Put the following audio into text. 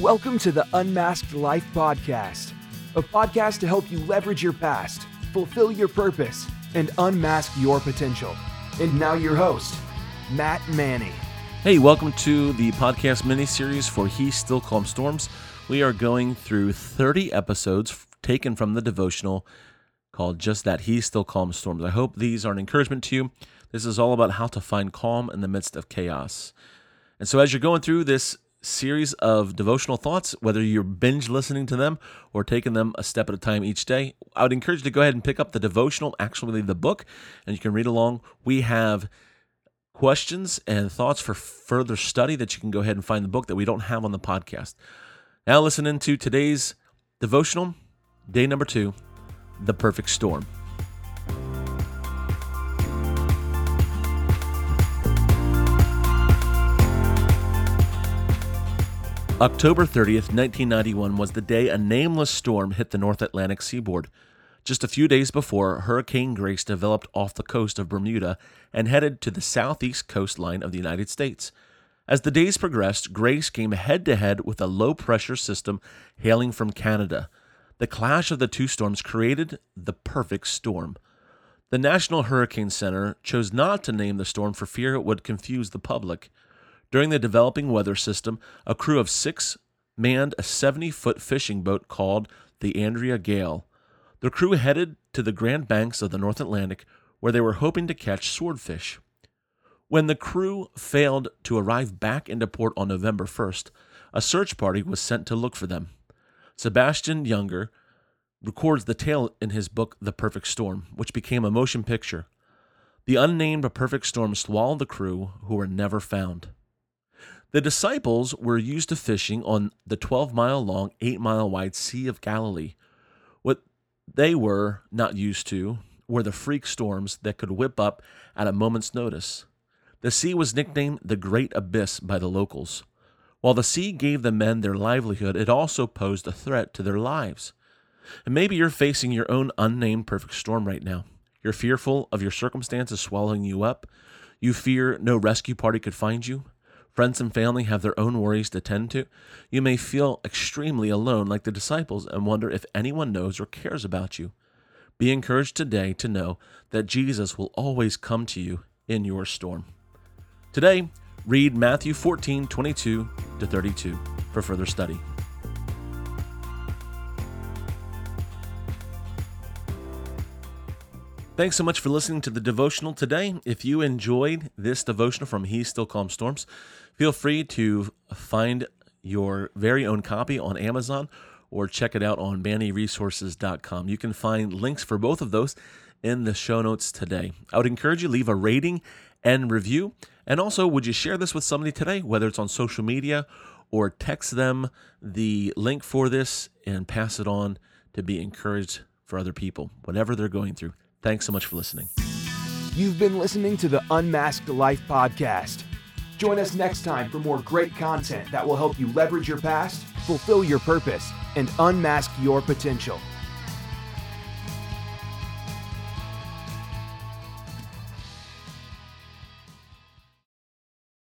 Welcome to the Unmasked Life Podcast, a podcast to help you leverage your past, fulfill your purpose, and unmask your potential. And now, your host, Matt Manney. Hey, welcome to the podcast mini series for He Still Calms Storms. We are going through 30 episodes taken from the devotional called Just That He Still Calms Storms. I hope these are an encouragement to you. This is all about how to find calm in the midst of chaos. And so, as you're going through this series of devotional thoughts, whether you're binge listening to them or taking them a step at a time each day, I would encourage you to go ahead and pick up the devotional, actually the book, and you can read along. We have questions and thoughts for further study that you can go ahead and find the book that we don't have on the podcast. Now, listen into today's devotional, day number two The Perfect Storm. October 30th, 1991 was the day a nameless storm hit the North Atlantic seaboard. Just a few days before, Hurricane Grace developed off the coast of Bermuda and headed to the southeast coastline of the United States. As the days progressed, Grace came head to head with a low pressure system hailing from Canada. The clash of the two storms created the perfect storm. The National Hurricane Center chose not to name the storm for fear it would confuse the public. During the developing weather system, a crew of six manned a 70 foot fishing boat called the Andrea Gail. The crew headed to the Grand Banks of the North Atlantic, where they were hoping to catch swordfish. When the crew failed to arrive back into port on November 1st, a search party was sent to look for them. Sebastian Junger records the tale in his book The Perfect Storm, which became a motion picture. The unnamed perfect storm swallowed the crew, who were never found. The disciples were used to fishing on the 12 mile long, 8 mile wide Sea of Galilee. What they were not used to were the freak storms that could whip up at a moment's notice. The sea was nicknamed the Great Abyss by the locals. While the sea gave the men their livelihood, it also posed a threat to their lives. And maybe you're facing your own unnamed perfect storm right now. You're fearful of your circumstances swallowing you up. You fear no rescue party could find you. Friends and family have their own worries to tend to. You may feel extremely alone, like the disciples, and wonder if anyone knows or cares about you. Be encouraged today to know that Jesus will always come to you in your storm. Today, read Matthew 14 22 to 32 for further study. Thanks so much for listening to the devotional today. If you enjoyed this devotional from He Still Calms Storms, feel free to find your very own copy on Amazon or check it out on manneyresources.com. You can find links for both of those in the show notes today. I would encourage you leave a rating and review. And also, would you share this with somebody today, whether it's on social media or text them the link for this and pass it on to be encouraged for other people, whatever they're going through. Thanks so much for listening. You've been listening to the Unmasked Life Podcast. Join us next time for more great content that will help you leverage your past, fulfill your purpose, and unmask your potential.